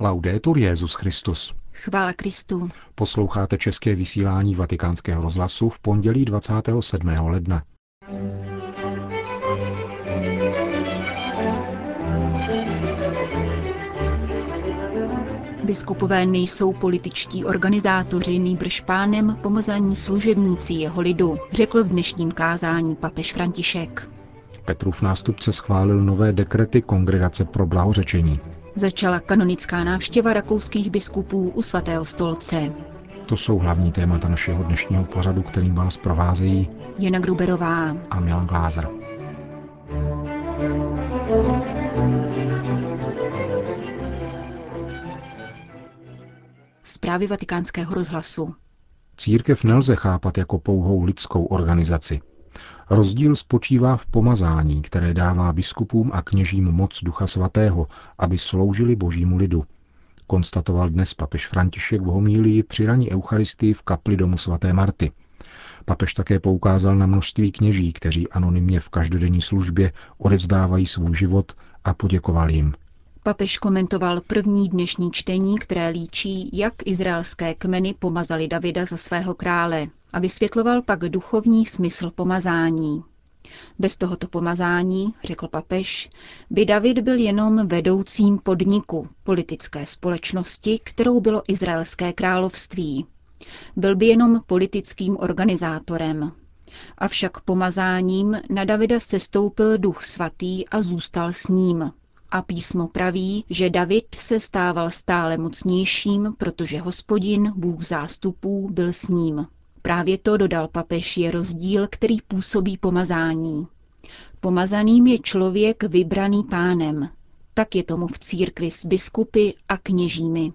Laudetur Jezus Christus. Chvála Kristu. Posloucháte české vysílání Vatikánského rozhlasu v pondělí 27. ledna. Biskupové nejsou političtí organizátoři, nýbrž pánem pomazaní služebníci jeho lidu, řekl v dnešním kázání papež František. Petrův nástupce schválil nové dekrety Kongregace pro blahořečení. Začala kanonická návštěva rakouských biskupů u svatého stolce. To jsou hlavní témata našeho dnešního pořadu, kterým vás provázejí Jana Gruberová a Milan Glázer. Zprávy vatikánského rozhlasu. Církev nelze chápat jako pouhou lidskou organizaci. Rozdíl spočívá v pomazání, které dává biskupům a kněžím moc Ducha Svatého, aby sloužili božímu lidu. Konstatoval dnes papež František v homílii při raní Eucharistii v kapli domu svaté Marty. Papež také poukázal na množství kněží, kteří anonymně v každodenní službě odevzdávají svůj život a poděkoval jim. Papež komentoval první dnešní čtení, které líčí, jak izraelské kmeny pomazali Davida za svého krále a vysvětloval pak duchovní smysl pomazání. Bez tohoto pomazání, řekl papež, by David byl jenom vedoucím podniku politické společnosti, kterou bylo izraelské království. Byl by jenom politickým organizátorem. Avšak pomazáním na Davida sestoupil duch svatý a zůstal s ním. A písmo praví, že David se stával stále mocnějším, protože hospodin, Bůh zástupů, byl s ním. Právě to, dodal papež, je rozdíl, který působí pomazání. Pomazaným je člověk vybraný pánem. Tak je tomu v církvi s biskupy a kněžími.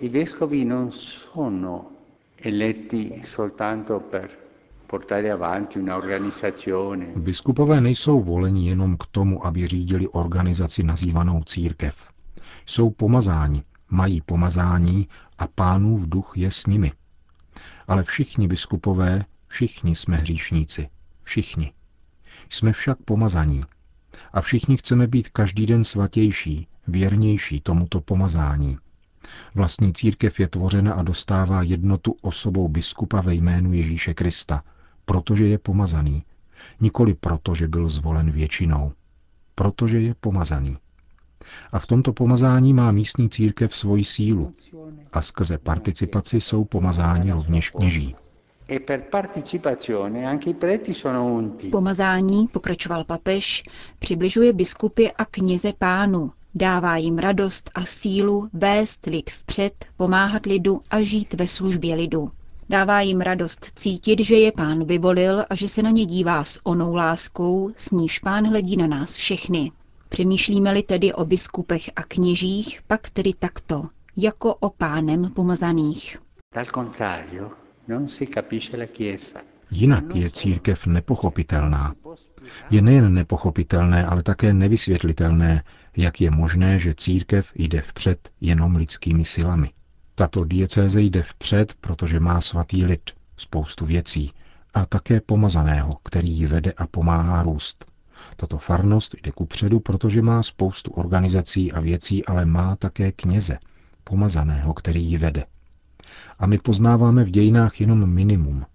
I vescovi non sono eletti soltanto per. Biskupové nejsou voleni jenom k tomu, aby řídili organizaci nazývanou církev. Jsou pomazáni, mají pomazání a pánův duch je s nimi. Ale všichni biskupové, všichni jsme hříšníci. Všichni. Jsme však pomazaní. A všichni chceme být každý den svatější, věrnější tomuto pomazání. Vlastní církev je tvořena a dostává jednotu osobou biskupa ve jménu Ježíše Krista, protože je pomazaný. Nikoli proto, že byl zvolen většinou. Protože je pomazaný. A v tomto pomazání má místní církev svoji sílu. A skrze participaci jsou pomazáni rovněž kněží. Pomazání, pokračoval papež, přibližuje biskupy a kněze pánu, dává jim radost a sílu vést lid vpřed, pomáhat lidu a žít ve službě lidu. Dává jim radost cítit, že je pán vyvolil a že se na ně dívá s onou láskou, s níž pán hledí na nás všechny. Přemýšlíme-li tedy o biskupech a kněžích, pak tedy takto, jako o pánem pomazaných. Jinak je církev nepochopitelná. Je nejen nepochopitelné, ale také nevysvětlitelné, jak je možné, že církev jde vpřed jenom lidskými silami. Tato diecéze jde vpřed, protože má svatý lid, spoustu věcí, a také pomazaného, který ji vede a pomáhá růst. Tato farnost jde kupředu, protože má spoustu organizací a věcí, ale má také kněze, pomazaného, který ji vede. A my poznáváme v dějinách jenom minimum.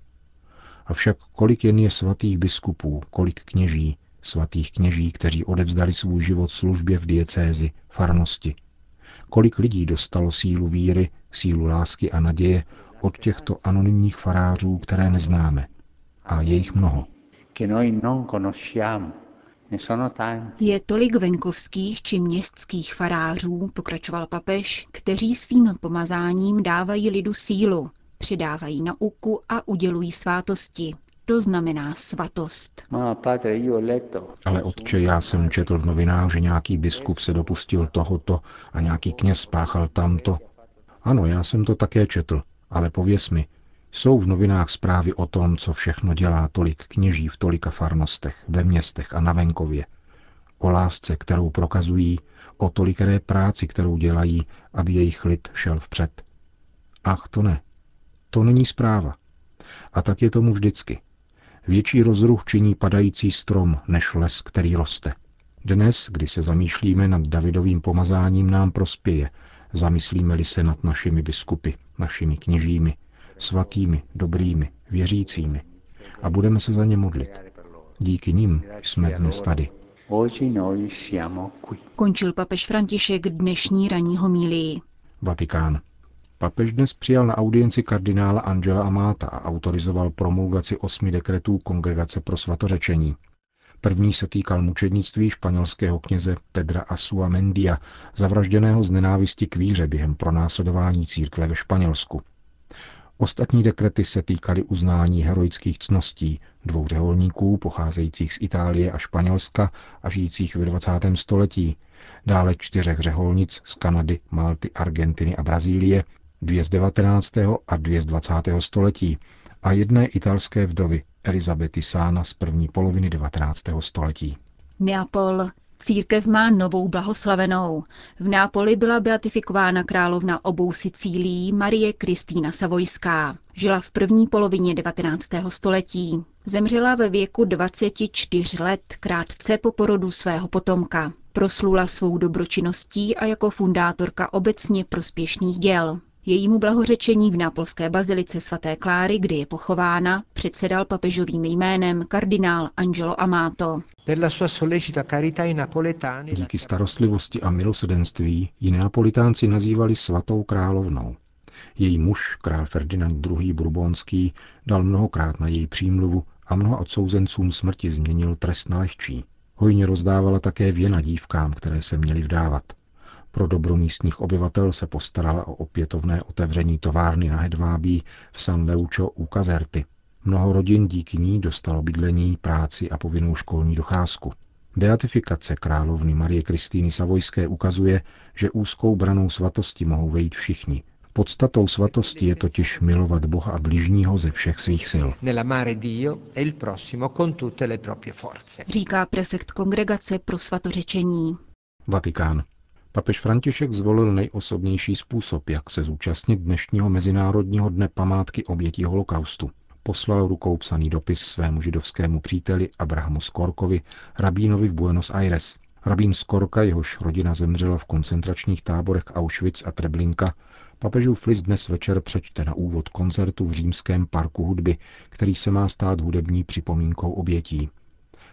Avšak kolik jen je svatých biskupů, kolik kněží, svatých kněží, kteří odevzdali svůj život službě v diecézi, farnosti. Kolik lidí dostalo sílu víry, sílu lásky a naděje od těchto anonymních farářů, které neznáme. A je jich mnoho. Je tolik venkovských či městských farářů, pokračoval papež, kteří svým pomazáním dávají lidu sílu, přidávají nauku a udělují svátosti. To znamená svatost. Ale otče, já jsem četl v novinách, že nějaký biskup se dopustil tohoto a nějaký kněz spáchal tamto. Ano, já jsem to také četl, ale pověs mi, jsou v novinách zprávy o tom, co všechno dělá tolik kněží v tolika farnostech, ve městech a na venkově. O lásce, kterou prokazují, o tolikeré práci, kterou dělají, aby jejich lid šel vpřed. Ach, to ne. To není zpráva. A tak je tomu vždycky. Větší rozruch činí padající strom než les, který roste. Dnes, kdy se zamýšlíme nad Davidovým pomazáním, nám prospěje, Zamyslíme-li se nad našimi biskupy, našimi kněžími, svatými, dobrými, věřícími a budeme se za ně modlit. Díky nim jsme dnes tady. Končil papež František dnešní ranní homílii. Vatikán. Papež dnes přijal na audienci kardinála Angela Amáta a autorizoval promulgaci osmi dekretů Kongregace pro svatořečení. První se týkal mučednictví španělského kněze Pedra Asua Mendia, zavražděného z nenávisti k víře během pronásledování církve ve Španělsku. Ostatní dekrety se týkaly uznání heroických cností dvou řeholníků pocházejících z Itálie a Španělska a žijících ve 20. století, dále čtyřech řeholnic z Kanady, Malty, Argentiny a Brazílie, dvě z 19. a dvě z 20. století a jedné italské vdovy Elizabety Sána z první poloviny 19. století. Neapol. Církev má novou blahoslavenou. V Neapoli byla beatifikována královna obou Sicílií Marie Kristýna Savojská. Žila v první polovině 19. století. Zemřela ve věku 24 let, krátce po porodu svého potomka. Proslula svou dobročinností a jako fundátorka obecně prospěšných děl. Jejímu blahořečení v nápolské bazilice svaté Kláry, kde je pochována, předsedal papežovým jménem kardinál Angelo Amato. Díky starostlivosti a milosedenství ji neapolitánci nazývali svatou královnou. Její muž, král Ferdinand II. Bourbonský, dal mnohokrát na její přímluvu a mnoha odsouzencům smrti změnil trest na lehčí. Hojně rozdávala také věna dívkám, které se měly vdávat. Pro dobro místních obyvatel se postarala o opětovné otevření továrny na Hedvábí v San Leučo u Kazerty. Mnoho rodin díky ní dostalo bydlení, práci a povinnou školní docházku. Beatifikace královny Marie Kristýny Savojské ukazuje, že úzkou branou svatosti mohou vejít všichni. Podstatou svatosti je totiž milovat Boha a bližního ze všech svých sil. Říká prefekt kongregace pro svatořečení. Vatikán. Papež František zvolil nejosobnější způsob, jak se zúčastnit dnešního Mezinárodního dne památky obětí holokaustu. Poslal rukou psaný dopis svému židovskému příteli Abrahamu Skorkovi, rabínovi v Buenos Aires. Rabín Skorka, jehož rodina zemřela v koncentračních táborech Auschwitz a Treblinka, papežův list dnes večer přečte na úvod koncertu v římském parku hudby, který se má stát hudební připomínkou obětí.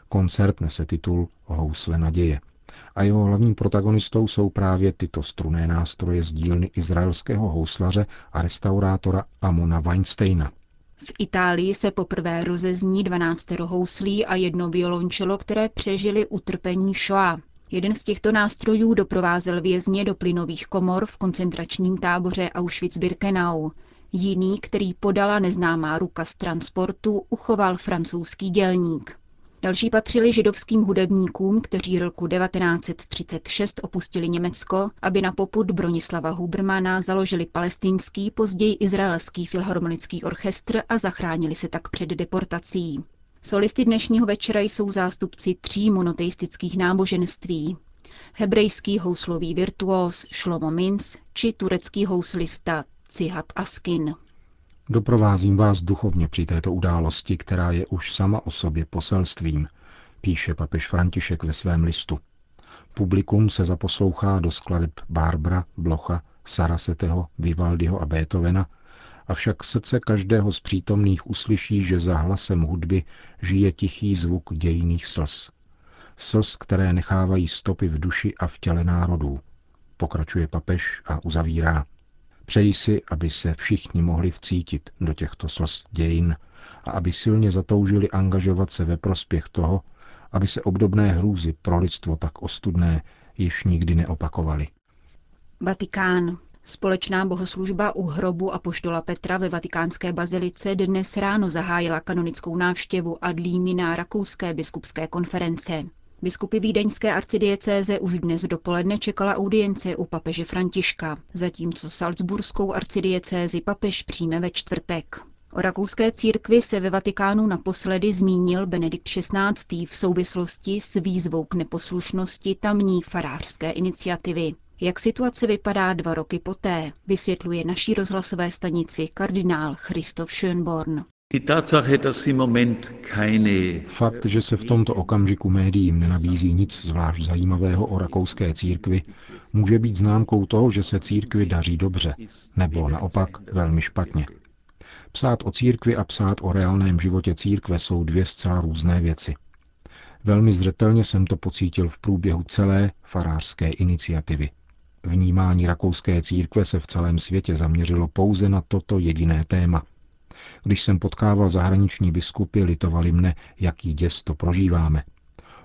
Koncert nese titul Housle naděje a jeho hlavním protagonistou jsou právě tyto struné nástroje z dílny izraelského houslaře a restaurátora Amona Weinsteina. V Itálii se poprvé rozezní 12 houslí a jedno violončelo, které přežili utrpení Shoah. Jeden z těchto nástrojů doprovázel vězně do plynových komor v koncentračním táboře Auschwitz-Birkenau. Jiný, který podala neznámá ruka z transportu, uchoval francouzský dělník. Další patřili židovským hudebníkům, kteří roku 1936 opustili Německo, aby na poput Bronislava Hubermana založili palestinský, později izraelský filharmonický orchestr a zachránili se tak před deportací. Solisty dnešního večera jsou zástupci tří monoteistických náboženství. Hebrejský houslový virtuós Shlomo Mintz či turecký houslista Cihat Askin. Doprovázím vás duchovně při této události, která je už sama o sobě poselstvím, píše papež František ve svém listu. Publikum se zaposlouchá do skladeb Barbara, Blocha, Saraseteho, Vivaldiho a Beethovena, avšak srdce každého z přítomných uslyší, že za hlasem hudby žije tichý zvuk dějných slz. Slz, které nechávají stopy v duši a v těle národů. Pokračuje papež a uzavírá. Přeji si, aby se všichni mohli vcítit do těchto slz dějin a aby silně zatoužili angažovat se ve prospěch toho, aby se obdobné hrůzy pro lidstvo tak ostudné již nikdy neopakovaly. Vatikán. Společná bohoslužba u hrobu a poštola Petra ve vatikánské bazilice dnes ráno zahájila kanonickou návštěvu Adlímina Rakouské biskupské konference. Biskupy Vídeňské arcidiecéze už dnes dopoledne čekala audience u papeže Františka, zatímco Salzburskou arcidiecézi papež přijme ve čtvrtek. O rakouské církvi se ve Vatikánu naposledy zmínil Benedikt XVI. v souvislosti s výzvou k neposlušnosti tamní farářské iniciativy. Jak situace vypadá dva roky poté, vysvětluje naší rozhlasové stanici kardinál Christoph Schönborn. Fakt, že se v tomto okamžiku médiím nenabízí nic zvlášť zajímavého o rakouské církvi, může být známkou toho, že se církvi daří dobře, nebo naopak velmi špatně. Psát o církvi a psát o reálném životě církve jsou dvě zcela různé věci. Velmi zřetelně jsem to pocítil v průběhu celé farářské iniciativy. Vnímání rakouské církve se v celém světě zaměřilo pouze na toto jediné téma. Když jsem potkával zahraniční biskupy, litovali mne, jaký děs to prožíváme.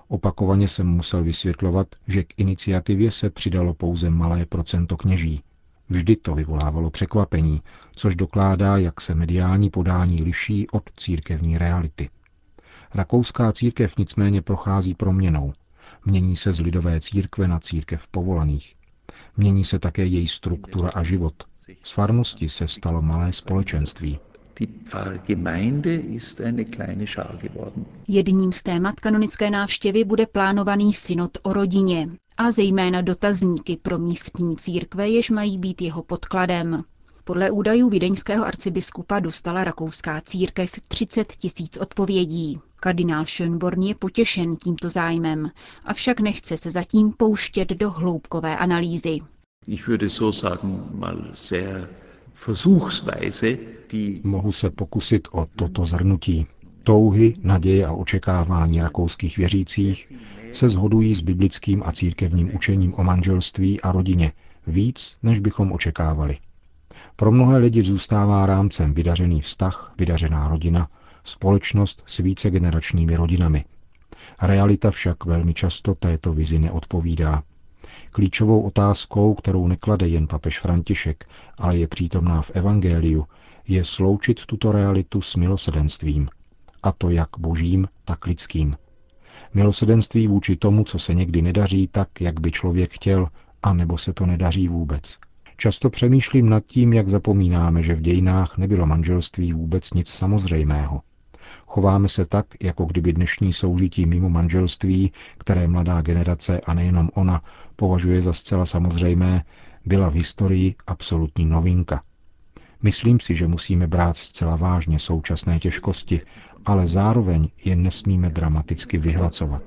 Opakovaně jsem musel vysvětlovat, že k iniciativě se přidalo pouze malé procento kněží. Vždy to vyvolávalo překvapení, což dokládá, jak se mediální podání liší od církevní reality. Rakouská církev nicméně prochází proměnou. Mění se z lidové církve na církev povolaných. Mění se také její struktura a život. Z farnosti se stalo malé společenství. Jedním z témat kanonické návštěvy bude plánovaný synod o rodině a zejména dotazníky pro místní církve, jež mají být jeho podkladem. Podle údajů vídeňského arcibiskupa dostala rakouská církev 30 tisíc odpovědí. Kardinál Schönborn je potěšen tímto zájmem, avšak nechce se zatím pouštět do hloubkové analýzy. Mohu se pokusit o toto zhrnutí. Touhy, naděje a očekávání rakouských věřících se shodují s biblickým a církevním učením o manželství a rodině víc, než bychom očekávali. Pro mnohé lidi zůstává rámcem vydařený vztah, vydařená rodina, společnost s vícegeneračními rodinami. Realita však velmi často této vizi neodpovídá. Klíčovou otázkou, kterou neklade jen papež František, ale je přítomná v Evangeliu, je sloučit tuto realitu s milosedenstvím. A to jak božím, tak lidským. Milosedenství vůči tomu, co se někdy nedaří tak, jak by člověk chtěl, a nebo se to nedaří vůbec. Často přemýšlím nad tím, jak zapomínáme, že v dějinách nebylo manželství vůbec nic samozřejmého. Chováme se tak, jako kdyby dnešní soužití mimo manželství, které mladá generace a nejenom ona považuje za zcela samozřejmé, byla v historii absolutní novinka. Myslím si, že musíme brát zcela vážně současné těžkosti, ale zároveň je nesmíme dramaticky vyhlacovat.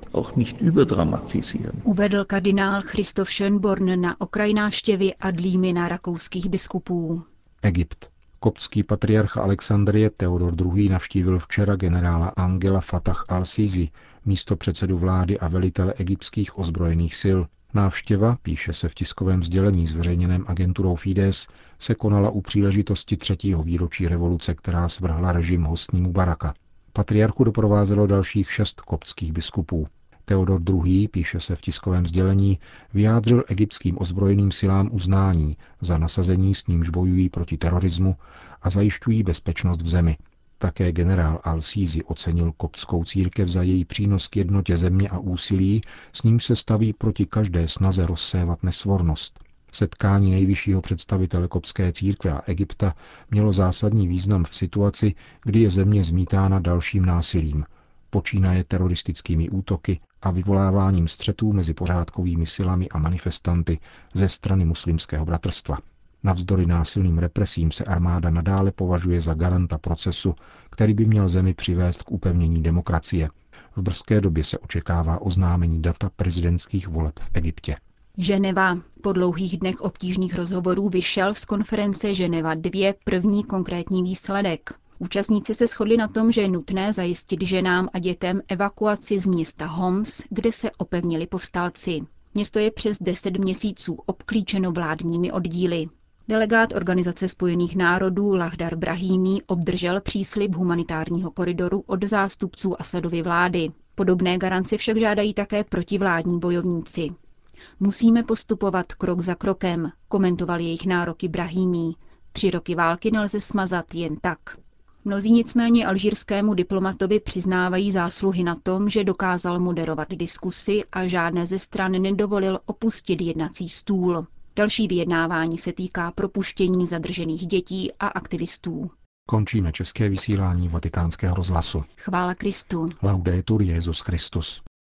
Uvedl kardinál Christoph Schönborn na okraj návštěvy Adlímina rakouských biskupů. Egypt. Koptský patriarcha Alexandrie Theodor II. navštívil včera generála Angela Fatah al-Sisi, místo předsedu vlády a velitele egyptských ozbrojených sil. Návštěva, píše se v tiskovém sdělení zveřejněném agenturou Fides, se konala u příležitosti třetího výročí revoluce, která svrhla režim hostnímu Baraka. Patriarchu doprovázelo dalších šest koptských biskupů. Teodor II., píše se v tiskovém sdělení, vyjádřil egyptským ozbrojeným silám uznání za nasazení, s nímž bojují proti terorismu a zajišťují bezpečnost v zemi. Také generál Al-Sízi ocenil koptskou církev za její přínos k jednotě země a úsilí, s ním se staví proti každé snaze rozsévat nesvornost. Setkání nejvyššího představitele koptské církve a Egypta mělo zásadní význam v situaci, kdy je země zmítána dalším násilím, počínaje teroristickými útoky a vyvoláváním střetů mezi pořádkovými silami a manifestanty ze strany muslimského bratrstva. Navzdory násilným represím se armáda nadále považuje za garanta procesu, který by měl zemi přivést k upevnění demokracie. V brzké době se očekává oznámení data prezidentských voleb v Egyptě. Ženeva. Po dlouhých dnech obtížných rozhovorů vyšel z konference Ženeva 2 první konkrétní výsledek. Účastníci se shodli na tom, že je nutné zajistit ženám a dětem evakuaci z města Homs, kde se opevnili povstalci. Město je přes 10 měsíců obklíčeno vládními oddíly. Delegát Organizace spojených národů Lahdar Brahimi obdržel příslib humanitárního koridoru od zástupců Asadovy vlády. Podobné garance však žádají také protivládní bojovníci. Musíme postupovat krok za krokem, komentoval jejich nároky Brahimi. Tři roky války nelze smazat jen tak. Mnozí nicméně alžírskému diplomatovi přiznávají zásluhy na tom, že dokázal moderovat diskusy a žádné ze stran nedovolil opustit jednací stůl. Další vyjednávání se týká propuštění zadržených dětí a aktivistů. Končíme české vysílání vatikánského rozhlasu. Chvála Kristu. Laudetur Jezus Christus.